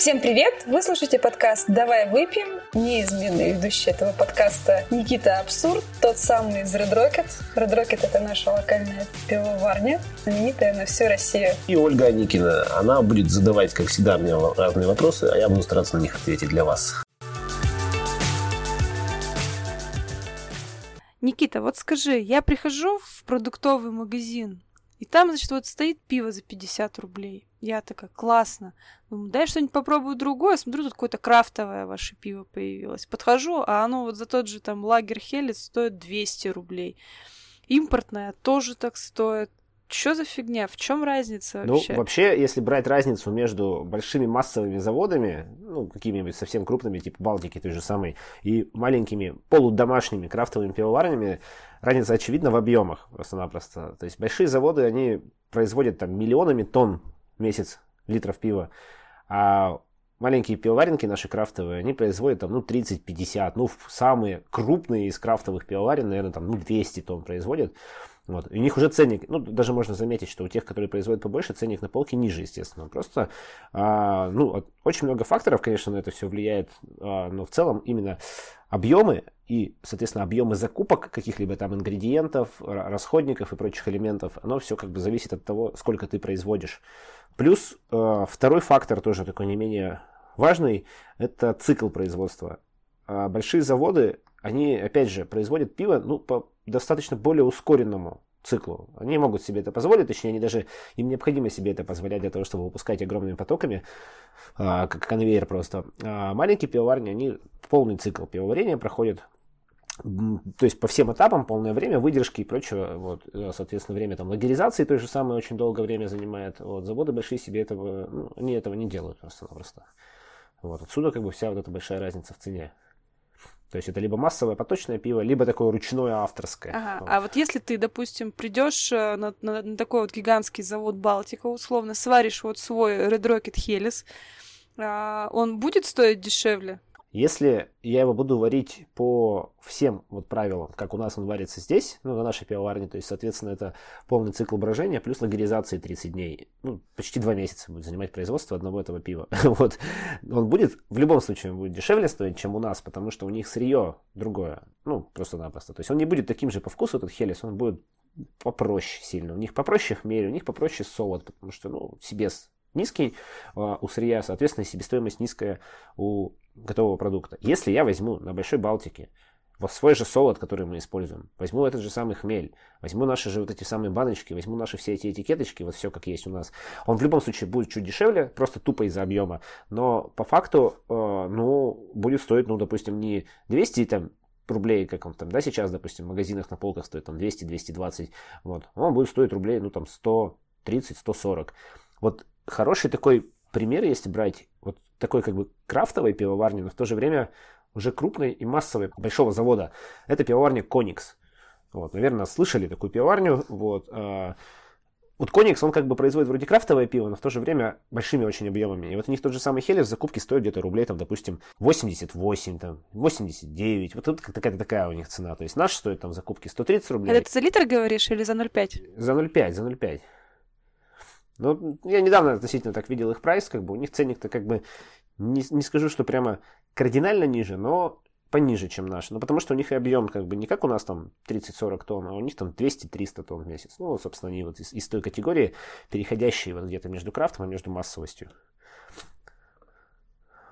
Всем привет! Вы слушаете подкаст «Давай выпьем». Неизменный ведущий этого подкаста Никита Абсурд, тот самый из Red Rocket. Red Rocket — это наша локальная пивоварня, знаменитая на всю Россию. И Ольга Аникина. Она будет задавать, как всегда, мне разные вопросы, а я буду стараться на них ответить для вас. Никита, вот скажи, я прихожу в продуктовый магазин, и там, значит, вот стоит пиво за 50 рублей. Я такая, классно. Думаю, дай что-нибудь попробую другое. Смотрю, тут какое-то крафтовое ваше пиво появилось. Подхожу, а оно вот за тот же там лагер Хелес стоит 200 рублей. Импортное тоже так стоит. Что за фигня? В чем разница ну, вообще? Ну, вообще, если брать разницу между большими массовыми заводами, ну, какими-нибудь совсем крупными, типа Балтики той же самой, и маленькими полудомашними крафтовыми пивоварнями, разница очевидна в объемах просто-напросто. То есть большие заводы, они производят там миллионами тонн месяц литров пива, а маленькие пивоваренки наши крафтовые, они производят там, ну, 30-50, ну, самые крупные из крафтовых пивоварен, наверное, там, ну, 200 тонн производят. Вот. У них уже ценник, ну, даже можно заметить, что у тех, которые производят побольше, ценник на полке ниже, естественно. Просто, а, ну, очень много факторов, конечно, на это все влияет, а, но в целом именно объемы и, соответственно, объемы закупок каких-либо там ингредиентов, расходников и прочих элементов, оно все как бы зависит от того, сколько ты производишь. Плюс а, второй фактор тоже такой не менее важный, это цикл производства. А большие заводы, они, опять же, производят пиво, ну, по достаточно более ускоренному циклу. Они могут себе это позволить, точнее, они даже, им необходимо себе это позволять для того, чтобы выпускать огромными потоками, а, как конвейер просто. А маленькие пивоварни, они полный цикл пивоварения проходят, то есть по всем этапам, полное время, выдержки и прочего, вот, э, соответственно, время там лагеризации то же самое очень долгое время занимает. Вот, заводы большие себе этого, ну, они этого не делают просто-напросто. Вот, отсюда как бы вся вот эта большая разница в цене. То есть это либо массовое поточное пиво, либо такое ручное авторское. Ага. Вот. А вот если ты, допустим, придешь э, на, на, на такой вот гигантский завод Балтика, условно, сваришь вот свой Red Rocket Helles, а, он будет стоить дешевле? Если я его буду варить по всем вот правилам, как у нас он варится здесь, ну, на нашей пивоварне, то есть, соответственно, это полный цикл брожения плюс лагеризации 30 дней. Ну, почти два месяца будет занимать производство одного этого пива. вот. Он будет, в любом случае, он будет дешевле стоить, чем у нас, потому что у них сырье другое. Ну, просто-напросто. То есть, он не будет таким же по вкусу, этот Хелес, он будет попроще сильно. У них попроще хмель, у них попроще солод, потому что, ну, себе низкий а, у сырья, соответственно, себестоимость низкая у готового продукта. Если я возьму на Большой Балтике вот свой же солод, который мы используем, возьму этот же самый хмель, возьму наши же вот эти самые баночки, возьму наши все эти этикеточки, вот все как есть у нас, он в любом случае будет чуть дешевле, просто тупо из-за объема, но по факту, э, ну, будет стоить, ну, допустим, не 200 там, рублей, как он там, да, сейчас, допустим, в магазинах на полках стоит там 200-220, вот, он будет стоить рублей, ну, там, 130-140. Вот хороший такой пример, если брать, вот такой как бы крафтовой пивоварни, но в то же время уже крупной и массовой большого завода. Это пивоварня Коникс. Вот, наверное, слышали такую пивоварню. Вот, а, вот Коникс, он как бы производит вроде крафтовое пиво, но в то же время большими очень объемами. И вот у них тот же самый Хелес закупки стоит где-то рублей, там, допустим, 88, там, 89. Вот тут какая-то такая у них цена. То есть наш стоит там закупки 130 рублей. Это ты за литр говоришь или за 0,5? За 0,5, за 0,5. Ну, я недавно относительно так видел их прайс, как бы у них ценник-то как бы, не, не скажу, что прямо кардинально ниже, но пониже, чем наш. Ну, потому что у них и объем как бы не как у нас там 30-40 тонн, а у них там 200-300 тонн в месяц. Ну, собственно, они вот из, из той категории, переходящие вот где-то между крафтом и между массовостью.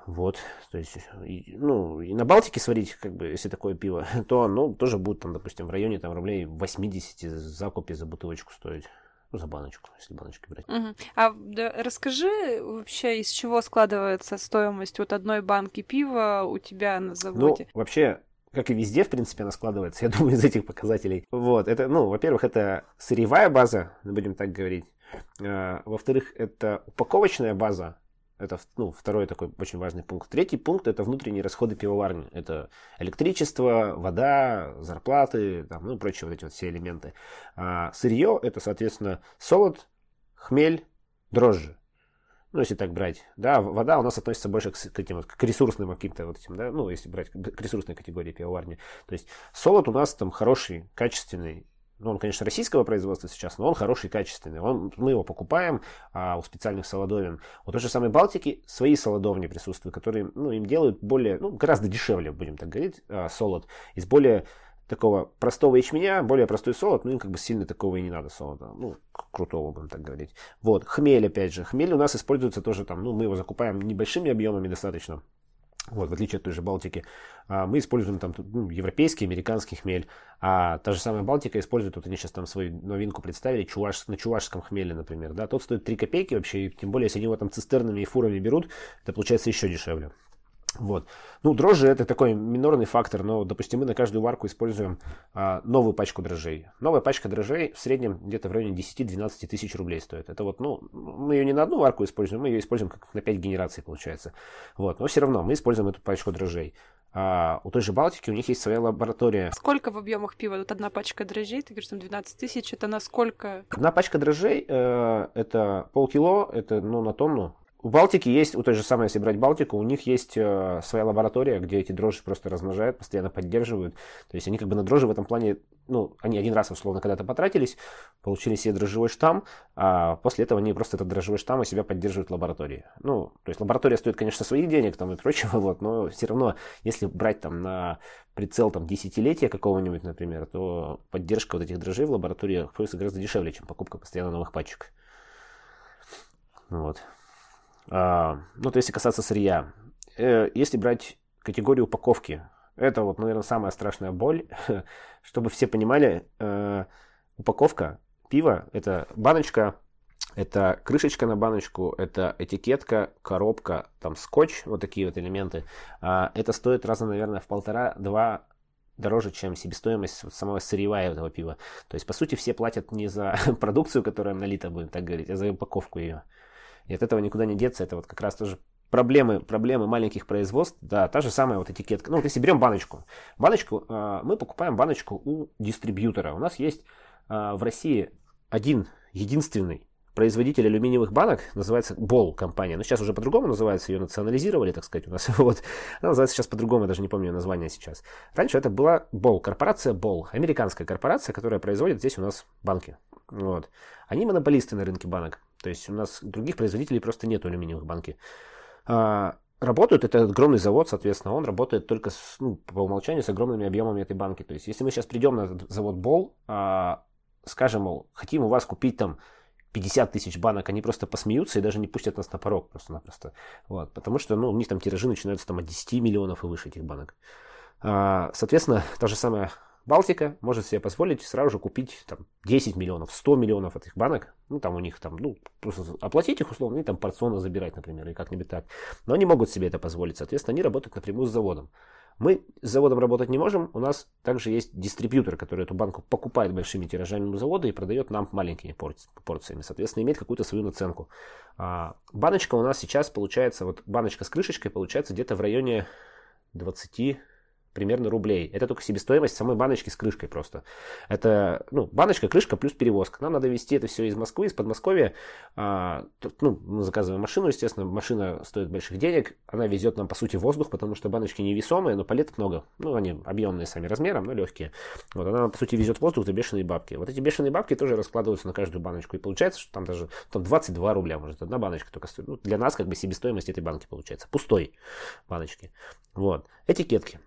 Вот, то есть, и, ну, и на Балтике сварить, как бы, если такое пиво, то, ну, тоже будет там, допустим, в районе там рублей 80 закупе за бутылочку стоить. Ну, за баночку, если баночки брать. Угу. А да, расскажи вообще, из чего складывается стоимость вот одной банки пива у тебя на заводе? Ну, вообще, как и везде, в принципе, она складывается, я думаю, из этих показателей. Вот, это, ну, во-первых, это сырьевая база, будем так говорить. А, во-вторых, это упаковочная база, это ну, второй такой очень важный пункт. Третий пункт – это внутренние расходы пивоварни. Это электричество, вода, зарплаты, там, ну, прочие вот эти вот все элементы. А сырье – это, соответственно, солод, хмель, дрожжи. Ну, если так брать, да, вода у нас относится больше к, к этим вот, к ресурсным каким-то вот этим, да, ну, если брать к ресурсной категории пивоварни. То есть солод у нас там хороший, качественный, ну, он, конечно, российского производства сейчас, но он хороший, качественный. Он, мы его покупаем а, у специальных солодовин. У той же самой Балтики свои солодовни присутствуют, которые ну, им делают более, ну, гораздо дешевле, будем так говорить, а, солод. Из более такого простого ячменя, более простой солод, ну, им как бы сильно такого и не надо солода, ну, крутого, будем так говорить. Вот, хмель, опять же, хмель у нас используется тоже там, ну, мы его закупаем небольшими объемами достаточно, вот, в отличие от той же Балтики, а, мы используем там ну, европейский, американский хмель, а та же самая Балтика использует, вот они сейчас там свою новинку представили, чуваш, на чувашском хмеле, например, да, тот стоит 3 копейки вообще, и тем более, если они его там цистернами и фурами берут, это получается еще дешевле. Вот. Ну, дрожжи это такой минорный фактор, но, допустим, мы на каждую варку используем а, новую пачку дрожжей. Новая пачка дрожжей в среднем где-то в районе 10-12 тысяч рублей стоит. Это вот, ну, мы ее не на одну варку используем, мы ее используем как на 5 генераций, получается. Вот. Но все равно мы используем эту пачку дрожжей. А у той же Балтики у них есть своя лаборатория. Сколько в объемах пива? Тут одна пачка дрожжей, ты говоришь, там 12 тысяч, это на сколько? Одна пачка дрожжей э, это полкило, это ну, на тонну. У Балтики есть, у той же самой, если брать Балтику, у них есть э, своя лаборатория, где эти дрожжи просто размножают, постоянно поддерживают. То есть они как бы на дрожжи в этом плане, ну, они один раз условно когда-то потратились, получили себе дрожжевой штамм, а после этого они просто этот дрожжевой штамм у себя поддерживают в лаборатории. Ну, то есть лаборатория стоит, конечно, своих денег там и прочего, вот, но все равно, если брать там на прицел там десятилетия какого-нибудь, например, то поддержка вот этих дрожжей в лаборатории обходится гораздо дешевле, чем покупка постоянно новых пачек. Вот. А, ну, то если касаться сырья. Э, если брать категорию упаковки, это вот, наверное, самая страшная боль. Чтобы все понимали, э, упаковка пива – это баночка, это крышечка на баночку, это этикетка, коробка, там скотч, вот такие вот элементы. А, это стоит раза, наверное, в полтора-два дороже, чем себестоимость самого сырьевая этого пива. То есть, по сути, все платят не за продукцию, которая налита, будем так говорить, а за упаковку ее. И от этого никуда не деться. Это вот как раз тоже проблемы, проблемы маленьких производств, да, та же самая вот этикетка. Ну, вот если берем баночку. Баночку, э, мы покупаем баночку у дистрибьютора. У нас есть э, в России один единственный производитель алюминиевых банок, называется Бол компания. Но сейчас уже по-другому называется, ее национализировали, так сказать, у нас. Вот. Она называется сейчас по-другому, я даже не помню название сейчас. Раньше это была Бол, корпорация Бол, американская корпорация, которая производит здесь у нас банки. Вот. Они монополисты на рынке банок. То есть у нас других производителей просто нет алюминиевых банки. А, работают, это огромный завод, соответственно, он работает только с, ну, по умолчанию с огромными объемами этой банки. То есть если мы сейчас придем на завод Бол, а, скажем, мол, хотим у вас купить там 50 тысяч банок, они просто посмеются и даже не пустят нас на порог просто-напросто. Вот, потому что ну, у них там тиражи начинаются там, от 10 миллионов и выше этих банок. А, соответственно, та же самая Балтика может себе позволить сразу же купить там, 10 миллионов, 100 миллионов этих банок. Ну, там у них там, ну, просто оплатить их условно и там порционно забирать, например, или как-нибудь так. Но они могут себе это позволить. Соответственно, они работают напрямую с заводом. Мы с заводом работать не можем. У нас также есть дистрибьютор, который эту банку покупает большими тиражами у завода и продает нам маленькими порциями. Соответственно, имеет какую-то свою наценку. А, баночка у нас сейчас получается, вот баночка с крышечкой получается где-то в районе 20 примерно рублей. Это только себестоимость самой баночки с крышкой просто. Это, ну, баночка, крышка плюс перевозка. Нам надо везти это все из Москвы, из Подмосковья. А, ну, мы заказываем машину, естественно, машина стоит больших денег. Она везет нам, по сути, воздух, потому что баночки невесомые, но палеток много. Ну, они объемные сами размером, но легкие. Вот, она, по сути, везет воздух за бешеные бабки. Вот эти бешеные бабки тоже раскладываются на каждую баночку. И получается, что там даже там 22 рубля, может, одна баночка только стоит. Ну, для нас, как бы, себестоимость этой банки получается. Пустой баночки. Вот. Этикетки.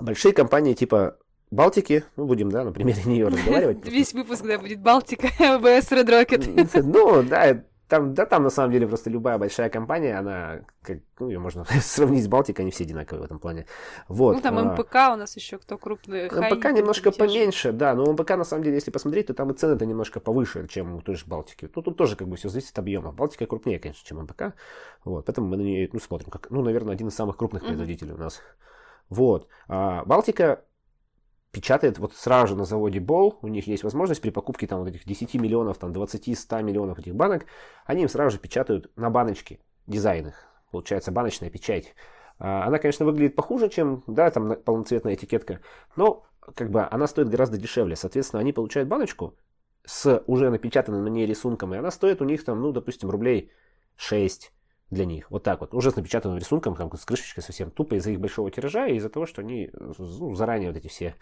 Большие компании типа Балтики, ну, будем, да, на примере нее разговаривать. Весь выпуск, да, будет Балтика, АБС, Red Rocket. Ну, да, там, да, там на самом деле просто любая большая компания, она, как, ну, ее можно сравнить с Балтикой, они все одинаковые в этом плане. Вот. Ну, там а, МПК у нас еще кто крупный. МПК немножко поменьше, да, но МПК, на самом деле, если посмотреть, то там и цены-то немножко повыше, чем у той же Балтики. Ну, тут тоже как бы все зависит от объема. Балтика крупнее, конечно, чем МПК. Вот, поэтому мы на нее, ну, смотрим, как, ну, наверное, один из самых крупных производителей у нас. Вот. А Балтика печатает вот сразу же на заводе Бол, у них есть возможность при покупке там вот этих 10 миллионов, там 20-100 миллионов этих банок, они им сразу же печатают на баночке дизайн их. Получается баночная печать. А, она, конечно, выглядит похуже, чем, да, там полноцветная этикетка, но как бы она стоит гораздо дешевле. Соответственно, они получают баночку с уже напечатанным на ней рисунком, и она стоит у них там, ну, допустим, рублей 6 для них. Вот так вот. Уже с напечатанным рисунком, там, с крышечкой совсем тупо из-за их большого тиража и из-за того, что они ну, заранее вот эти все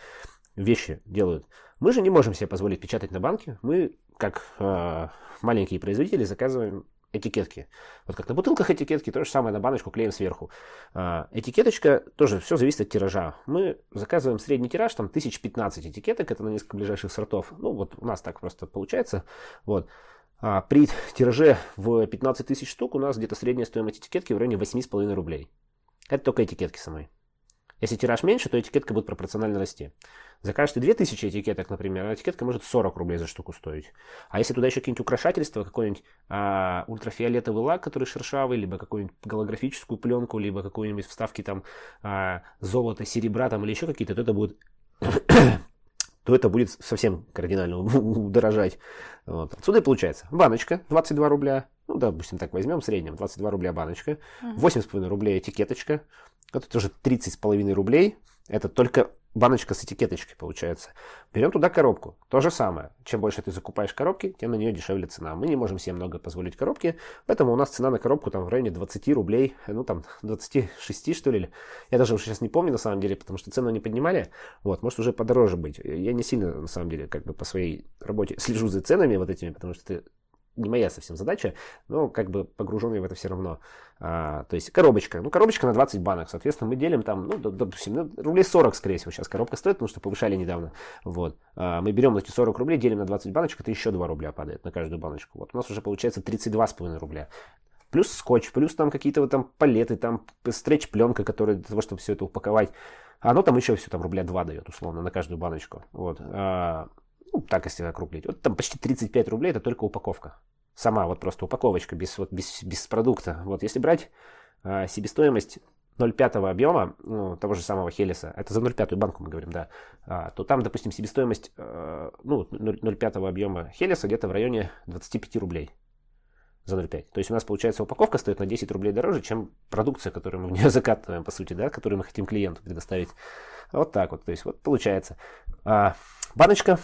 вещи делают. Мы же не можем себе позволить печатать на банке. Мы, как э, маленькие производители, заказываем этикетки. Вот как на бутылках этикетки, то же самое на баночку клеим сверху. А, этикеточка тоже все зависит от тиража. Мы заказываем средний тираж, там 1015 этикеток, это на несколько ближайших сортов. Ну вот у нас так просто получается. Вот. А при тираже в 15 тысяч штук у нас где-то средняя стоимость этикетки в районе 8,5 рублей. Это только этикетки самой. Если тираж меньше, то этикетка будет пропорционально расти. Закажешь ты 2000 этикеток, например, этикетка может 40 рублей за штуку стоить. А если туда еще какие-нибудь украшательства, какой-нибудь а, ультрафиолетовый лак, который шершавый, либо какую-нибудь голографическую пленку, либо какую-нибудь вставки там а, золота, серебра там или еще какие-то, то это будет то это будет совсем кардинально удорожать. Вот. Отсюда и получается. Баночка 22 рубля. Ну, допустим, так возьмем в среднем. 22 рубля баночка. 8,5 рублей этикеточка. Это тоже 30,5 рублей. Это только баночка с этикеточкой получается. Берем туда коробку. То же самое. Чем больше ты закупаешь коробки, тем на нее дешевле цена. Мы не можем себе много позволить коробки, поэтому у нас цена на коробку там в районе 20 рублей, ну там 26 что ли. Я даже уже сейчас не помню на самом деле, потому что цену не поднимали. Вот, может уже подороже быть. Я не сильно на самом деле как бы по своей работе слежу за ценами вот этими, потому что ты не моя совсем задача, но как бы погруженный в это все равно. А, то есть коробочка, ну коробочка на 20 банок, соответственно, мы делим там, ну, допустим, ну, рублей 40, скорее всего, сейчас коробка стоит, потому что повышали недавно. Вот. А, мы берем эти 40 рублей, делим на 20 баночек, это еще 2 рубля падает на каждую баночку. Вот у нас уже получается 32,5 рубля. Плюс скотч, плюс там какие-то вот там палеты, там стретч-пленка, которая для того, чтобы все это упаковать. Оно там еще все там рубля 2 дает, условно, на каждую баночку. Вот. А, ну, так, если округлить. Вот там почти 35 рублей, это только упаковка. Сама вот просто упаковочка, без, вот, без, без продукта. Вот если брать э, себестоимость 0,5 объема, ну, того же самого Хелиса, это за 0,5 банку мы говорим, да, а, то там, допустим, себестоимость э, ну, 0,5 объема Хелиса где-то в районе 25 рублей за 0,5. То есть у нас, получается, упаковка стоит на 10 рублей дороже, чем продукция, которую мы в нее закатываем, по сути, да, которую мы хотим клиенту предоставить. Вот так вот. То есть вот получается. А, баночка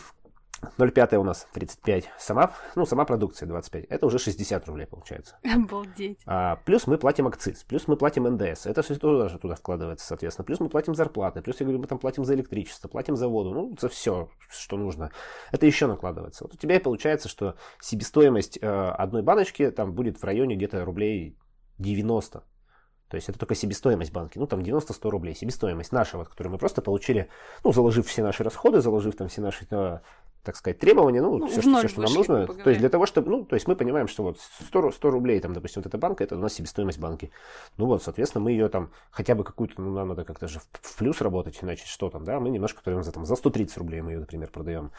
0,5 у нас 35. Сама, ну, сама продукция 25. Это уже 60 рублей получается. Обалдеть. А, плюс мы платим акциз, плюс мы платим НДС. Это все тоже туда вкладывается, соответственно. Плюс мы платим зарплаты, плюс, я говорю, мы там платим за электричество, платим за воду, ну, за все, что нужно. Это еще накладывается. Вот у тебя и получается, что себестоимость э, одной баночки там будет в районе где-то рублей 90. То есть это только себестоимость банки. Ну, там 90-100 рублей. Себестоимость наша, вот, которую мы просто получили, ну, заложив все наши расходы, заложив там все наши э, так сказать, требования, ну, ну все, что, все, что нам нужно. То есть для того, чтобы, ну, то есть мы понимаем, что вот 100, 100 рублей, там, допустим, вот эта банка, это у нас себестоимость банки. Ну вот, соответственно, мы ее там хотя бы какую-то, ну, нам надо как-то же в плюс работать, иначе что там, да, мы немножко продаем за, там, за 130 рублей мы ее, например, продаем.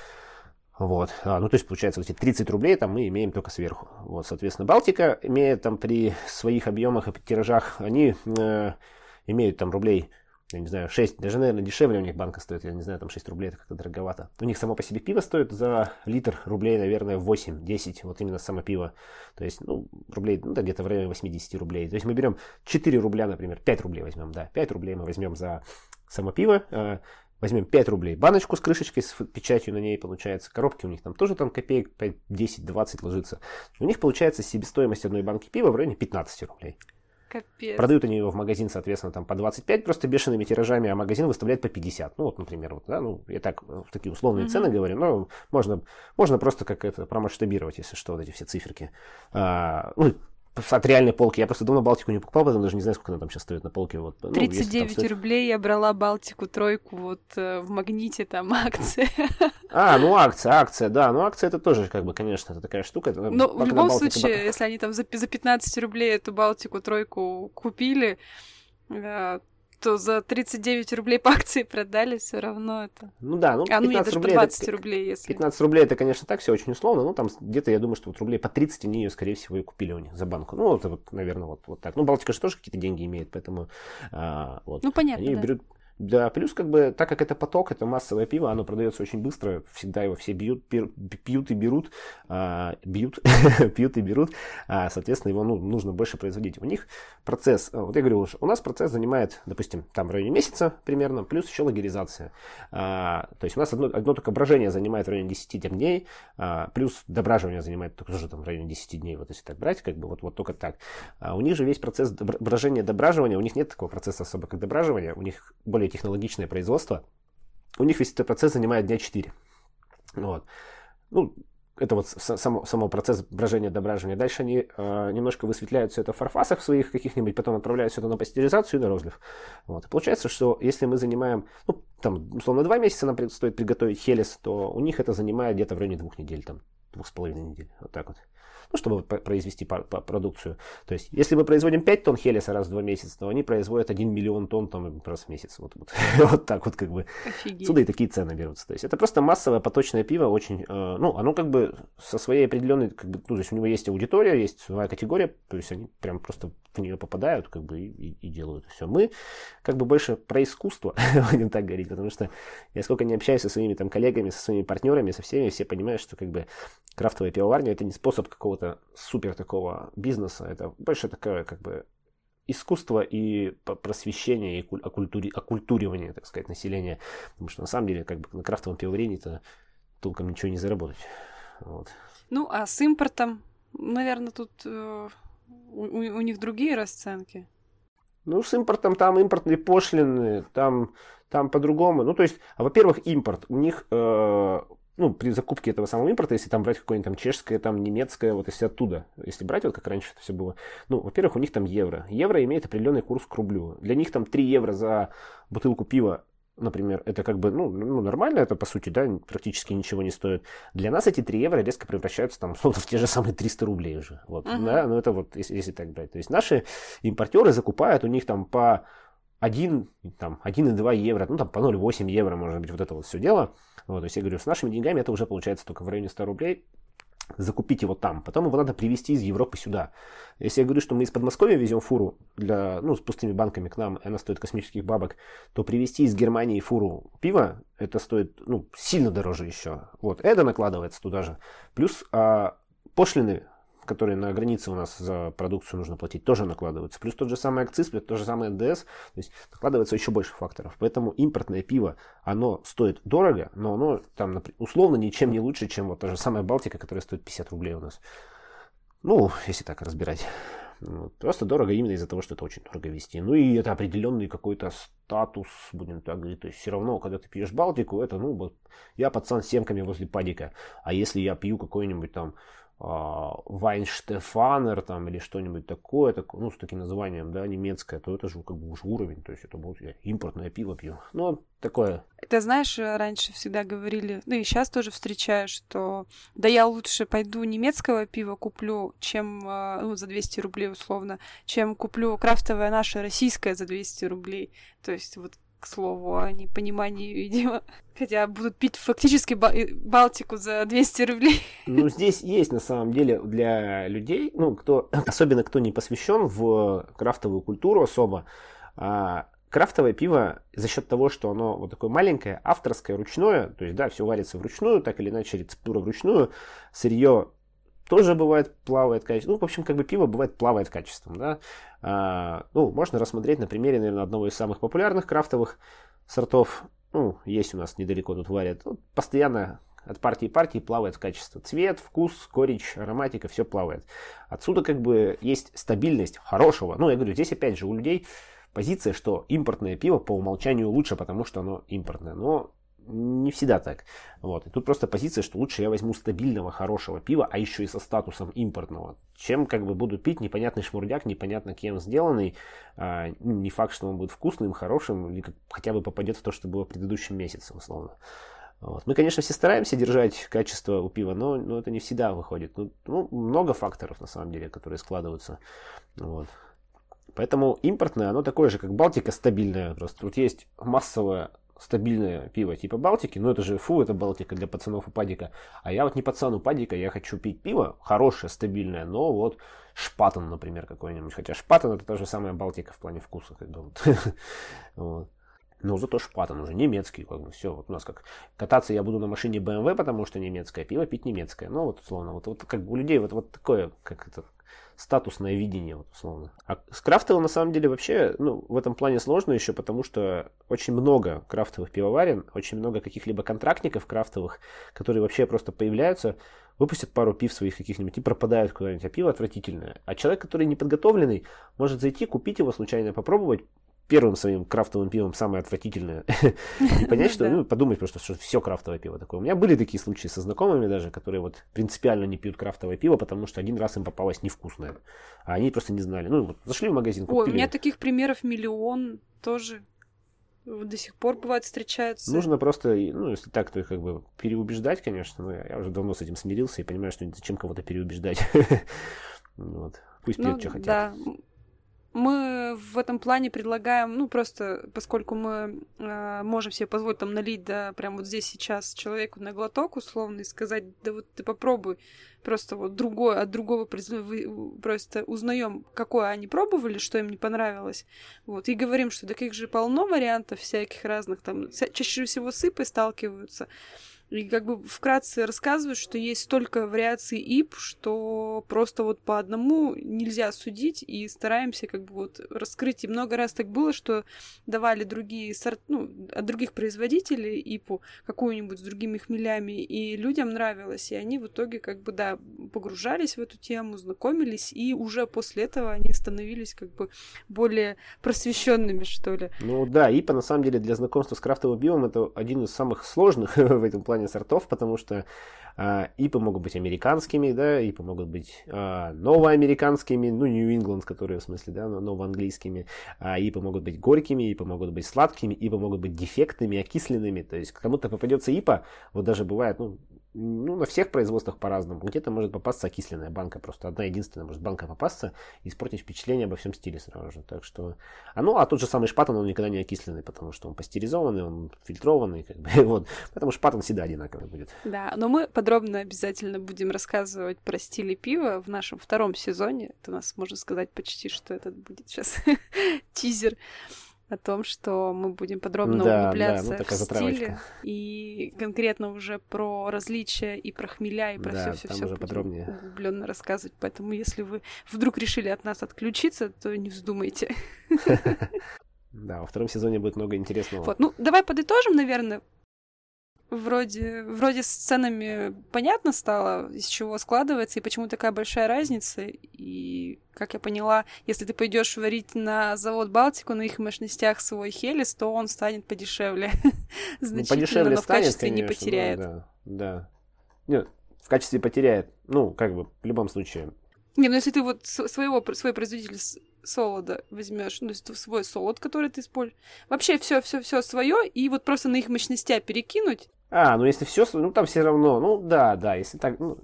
Вот. А, ну, то есть, получается, вот эти 30 рублей там мы имеем только сверху. Вот, соответственно, Балтика имеет там при своих объемах и тиражах, они э, имеют там рублей я не знаю, 6, даже, наверное, дешевле у них банка стоит, я не знаю, там 6 рублей, это как-то дороговато. У них само по себе пиво стоит за литр рублей, наверное, 8-10, вот именно само пиво. То есть, ну, рублей, ну, да, где-то в районе 80 рублей. То есть мы берем 4 рубля, например, 5 рублей возьмем, да, 5 рублей мы возьмем за само пиво, а, возьмем 5 рублей баночку с крышечкой, с печатью на ней получается. Коробки у них там тоже там копеек 10-20 ложится. У них получается себестоимость одной банки пива в районе 15 рублей. Капец. Продают они его в магазин, соответственно, там по 25 просто бешеными тиражами, а магазин выставляет по 50. Ну, вот, например, вот, да, ну, я так в такие условные mm-hmm. цены говорю, но можно, можно просто как это промасштабировать, если что, вот эти все циферки. А, ну, от реальной полки. Я просто давно Балтику не покупал, потому даже не знаю, сколько она там сейчас стоит на полке. Вот, ну, 39 стоит... рублей я брала Балтику тройку вот э, в Магните, там акция. А, ну акция, акция, да. Ну акция это тоже, как бы, конечно, это такая штука. Это, Но в любом Балтика... случае, если они там за, за 15 рублей эту Балтику тройку купили, э, то за 39 рублей по акции продали, все равно это. Ну да, ну 15 а, ну, нет, рублей. 20 это, рублей, если. 15 рублей это, конечно, так все очень условно. Ну, там где-то, я думаю, что вот рублей по 30 они ее, скорее всего, и купили у них за банку. Ну, это вот, наверное, вот, вот так. Ну, Балтика же тоже какие-то деньги имеет, поэтому а, вот. Ну, понятно. Они да. берут да, плюс как бы, так как это поток, это массовое пиво, оно продается очень быстро, всегда его все бьют, пьют и берут, а, бьют, пьют и берут, а, соответственно, его ну, нужно больше производить. У них процесс, вот я говорю, у нас процесс занимает, допустим, там в районе месяца примерно, плюс еще лагеризация. А, то есть у нас одно, одно только брожение занимает в районе 10 дней, а, плюс дображивание занимает тоже там в районе 10 дней, вот если так брать, как бы вот, вот только так. А у них же весь процесс брожения, дображивания, у них нет такого процесса особо, как дображивание, у них более более технологичное производство. у них весь этот процесс занимает дня 4. Вот. Ну, это вот само, само процесс брожения, дображивания. Дальше они э, немножко высветляют все это в фарфасах своих каких-нибудь, потом отправляют все это на пастеризацию и на розлив. Вот. И получается, что если мы занимаем, ну, там, условно, два месяца нам стоит приготовить хелес, то у них это занимает где-то в районе двух недель, там, двух с половиной недель. Вот так вот ну, чтобы произвести продукцию. То есть, если мы производим 5 тонн хелеса раз в 2 месяца, то они производят 1 миллион тонн там, раз в месяц. Вот, вот, вот так вот как бы. Офигеть. Сюда и такие цены берутся. То есть, это просто массовое поточное пиво, очень, э, ну, оно как бы со своей определенной, как бы, ну, то есть, у него есть аудитория, есть своя категория, то есть, они прям просто в нее попадают, как бы, и, и делают все. Мы как бы больше про искусство, будем так говорить, потому что я сколько не общаюсь со своими там коллегами, со своими партнерами, со всеми, все понимают, что как бы крафтовая пивоварня это не способ какого-то супер такого бизнеса, это больше такое как бы искусство и просвещение, и оккультури, оккультуривание, так сказать, населения. Потому что на самом деле как бы на крафтовом пивоварении-то толком ничего не заработать. Вот. Ну, а с импортом, наверное, тут э, у, у них другие расценки. Ну, с импортом там импортные пошлины, там, там по-другому. Ну, то есть, а, во-первых, импорт. У них, э, ну, при закупке этого самого импорта, если там брать какое-нибудь там чешское, там немецкое, вот если оттуда, если брать, вот как раньше это все было, ну, во-первых, у них там евро. Евро имеет определенный курс к рублю. Для них там 3 евро за бутылку пива например, это как бы, ну, ну, нормально, это по сути, да, практически ничего не стоит. Для нас эти 3 евро резко превращаются там, условно, в те же самые 300 рублей уже. Вот, uh-huh. да, ну это вот, если, если так брать. То есть наши импортеры закупают у них там по 1, там, 1,2 евро, ну там по 0,8 евро, может быть, вот это вот все дело. Вот, то есть я говорю, с нашими деньгами это уже получается только в районе 100 рублей закупить его там. Потом его надо привезти из Европы сюда. Если я говорю, что мы из Подмосковья везем фуру для, ну, с пустыми банками к нам, и она стоит космических бабок, то привезти из Германии фуру пива, это стоит, ну, сильно дороже еще. Вот, это накладывается туда же. Плюс а, пошлины которые на границе у нас за продукцию нужно платить, тоже накладываются. Плюс тот же самый акциз, плюс тот же самый НДС. То есть накладывается еще больше факторов. Поэтому импортное пиво, оно стоит дорого, но оно там условно ничем не лучше, чем вот та же самая Балтика, которая стоит 50 рублей у нас. Ну, если так разбирать. Просто дорого именно из-за того, что это очень дорого вести. Ну и это определенный какой-то статус, будем так говорить. То есть все равно, когда ты пьешь Балтику, это, ну, я пацан с семками возле падика. А если я пью какой-нибудь там Вайнштефанер там или что-нибудь такое, так, ну, с таким названием, да, немецкое, то это же как бы уже уровень, то есть это будет я импортное пиво пью. Ну, такое. Ты знаешь, раньше всегда говорили, ну и сейчас тоже встречаю, что да я лучше пойду немецкого пива куплю, чем, а, ну, за 200 рублей условно, чем куплю крафтовое наше российское за 200 рублей. То есть вот к слову, о непонимании, видимо. Хотя будут пить фактически Балтику за 200 рублей. Ну, здесь есть, на самом деле, для людей, ну, кто, особенно кто не посвящен в крафтовую культуру особо, а, крафтовое пиво за счет того, что оно вот такое маленькое, авторское, ручное, то есть, да, все варится вручную, так или иначе рецептура вручную, сырье тоже бывает плавает качеством. Ну, в общем, как бы пиво бывает плавает качеством, да. А, ну, можно рассмотреть на примере, наверное, одного из самых популярных крафтовых сортов. Ну, есть у нас недалеко тут варят. Вот, постоянно от партии партии плавает в качестве. Цвет, вкус, горечь, ароматика, все плавает. Отсюда как бы есть стабильность хорошего. Ну, я говорю, здесь опять же у людей позиция, что импортное пиво по умолчанию лучше, потому что оно импортное. Но не всегда так. Вот. И тут просто позиция, что лучше я возьму стабильного, хорошего пива, а еще и со статусом импортного, чем как бы буду пить непонятный шмурдяк, непонятно кем сделанный. А, не факт, что он будет вкусным, хорошим, или хотя бы попадет в то, что было в предыдущем месяце, условно. Вот. Мы, конечно, все стараемся держать качество у пива, но, но это не всегда выходит. Ну, ну, много факторов, на самом деле, которые складываются. Вот. Поэтому импортное, оно такое же, как Балтика, стабильное. Просто тут есть массовое стабильное пиво типа Балтики, ну это же фу, это Балтика для пацанов у падика. А я вот не пацан у падика, я хочу пить пиво хорошее, стабильное, но вот Шпатон, например, какой-нибудь. Хотя Шпатон это та же самая Балтика в плане вкуса, как бы. вот. Но зато Шпатон уже немецкий, как бы все. Вот у нас как кататься я буду на машине BMW, потому что немецкое пиво, пить немецкое. Ну вот условно, вот, вот как у людей вот, вот такое, как это, статусное видение, вот, условно. А с крафтовым, на самом деле, вообще, ну, в этом плане сложно еще, потому что очень много крафтовых пивоварен, очень много каких-либо контрактников крафтовых, которые вообще просто появляются, выпустят пару пив своих каких-нибудь и пропадают куда-нибудь, а пиво отвратительное. А человек, который не подготовленный, может зайти, купить его случайно, попробовать, первым своим крафтовым пивом самое отвратительное. И понять, что, ну, подумать просто, что все крафтовое пиво такое. У меня были такие случаи со знакомыми даже, которые вот принципиально не пьют крафтовое пиво, потому что один раз им попалось невкусное. А они просто не знали. Ну, вот зашли в магазин, купили. Ой, у меня таких примеров миллион тоже до сих пор бывает встречаются. Нужно просто, ну, если так, то как бы переубеждать, конечно. Но я уже давно с этим смирился и понимаю, что зачем кого-то переубеждать. Вот. Пусть пьют, ну, что хотят. Мы в этом плане предлагаем, ну, просто поскольку мы э, можем себе позволить там налить, да, прям вот здесь сейчас человеку на глоток условно и сказать, да вот ты попробуй, просто вот другое, от другого просто узнаем, какое они пробовали, что им не понравилось, вот, и говорим, что таких же полно вариантов всяких разных, там, чаще всего сыпы сталкиваются, и как бы вкратце рассказывают, что есть столько вариаций ИП, что просто вот по одному нельзя судить, и стараемся как бы вот раскрыть. И много раз так было, что давали другие сорт, ну, от других производителей ИПу какую-нибудь с другими хмелями, и людям нравилось, и они в итоге как бы, да, погружались в эту тему, знакомились, и уже после этого они становились как бы более просвещенными, что ли. Ну да, ИПа на самом деле для знакомства с крафтовым биом это один из самых сложных в этом плане плане сортов, потому что э, ипы могут быть американскими, да, ипы могут быть э, новоамериканскими, ну, Нью-Ингланд, которые в смысле, да, новоанглийскими, а ипы могут быть горькими, ипы могут быть сладкими, ипы могут быть дефектными, окисленными, то есть кому-то попадется ипа, вот даже бывает, ну, ну, на всех производствах по-разному. Где-то может попасться окисленная банка, просто одна единственная может банка попасться и испортить впечатление обо всем стиле сразу же. Так что, а ну, а тот же самый шпатон, он никогда не окисленный, потому что он пастеризованный, он фильтрованный, как бы, вот. Поэтому шпатон всегда одинаковый будет. Да, но мы подробно обязательно будем рассказывать про стили пива в нашем втором сезоне. Это у нас, можно сказать, почти что этот будет сейчас тизер о том, что мы будем подробно да, углубляться да, ну, в стиле и конкретно уже про различия и про хмеля и про да, все все все подробнее углубленно рассказывать. Поэтому если вы вдруг решили от нас отключиться, то не вздумайте. Да, во втором сезоне будет много интересного. Вот, ну давай подытожим, наверное, вроде, вроде с ценами понятно стало, из чего складывается и почему такая большая разница. И, как я поняла, если ты пойдешь варить на завод Балтику на их мощностях свой Хелис, то он станет подешевле. Значительно, ну, подешевле но в качестве конечно, не потеряет. Да, да. Нет, в качестве потеряет. Ну, как бы, в любом случае. Не, ну если ты вот своего, свой производитель солода возьмешь, ну, свой солод, который ты используешь. Вообще все, все, все свое, и вот просто на их мощностя перекинуть, а, ну если все, ну там все равно, ну да, да, если так, ну...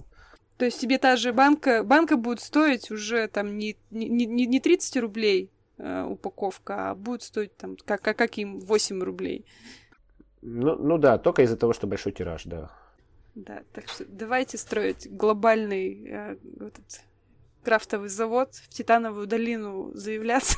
То есть тебе та же банка, банка будет стоить уже там не, не, не, не 30 рублей э, упаковка, а будет стоить там, как, как, как им, 8 рублей. Ну, ну да, только из-за того, что большой тираж, да. Да, так что давайте строить глобальный э, этот, крафтовый завод в Титановую долину заявляться.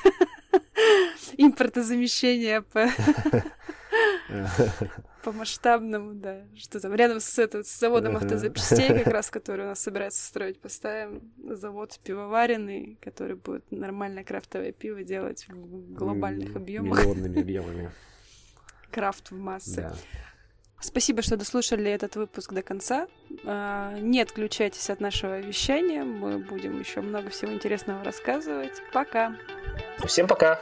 Импортозамещение по... по масштабному, да. Что там рядом с, это, с заводом автозапчастей, как раз, который у нас собирается строить, поставим завод пивоваренный, который будет нормальное крафтовое пиво делать в глобальных объемах. Миллионными объемами. Крафт в массы. Да. Спасибо, что дослушали этот выпуск до конца. А, не отключайтесь от нашего вещания. Мы будем еще много всего интересного рассказывать. Пока. Всем пока.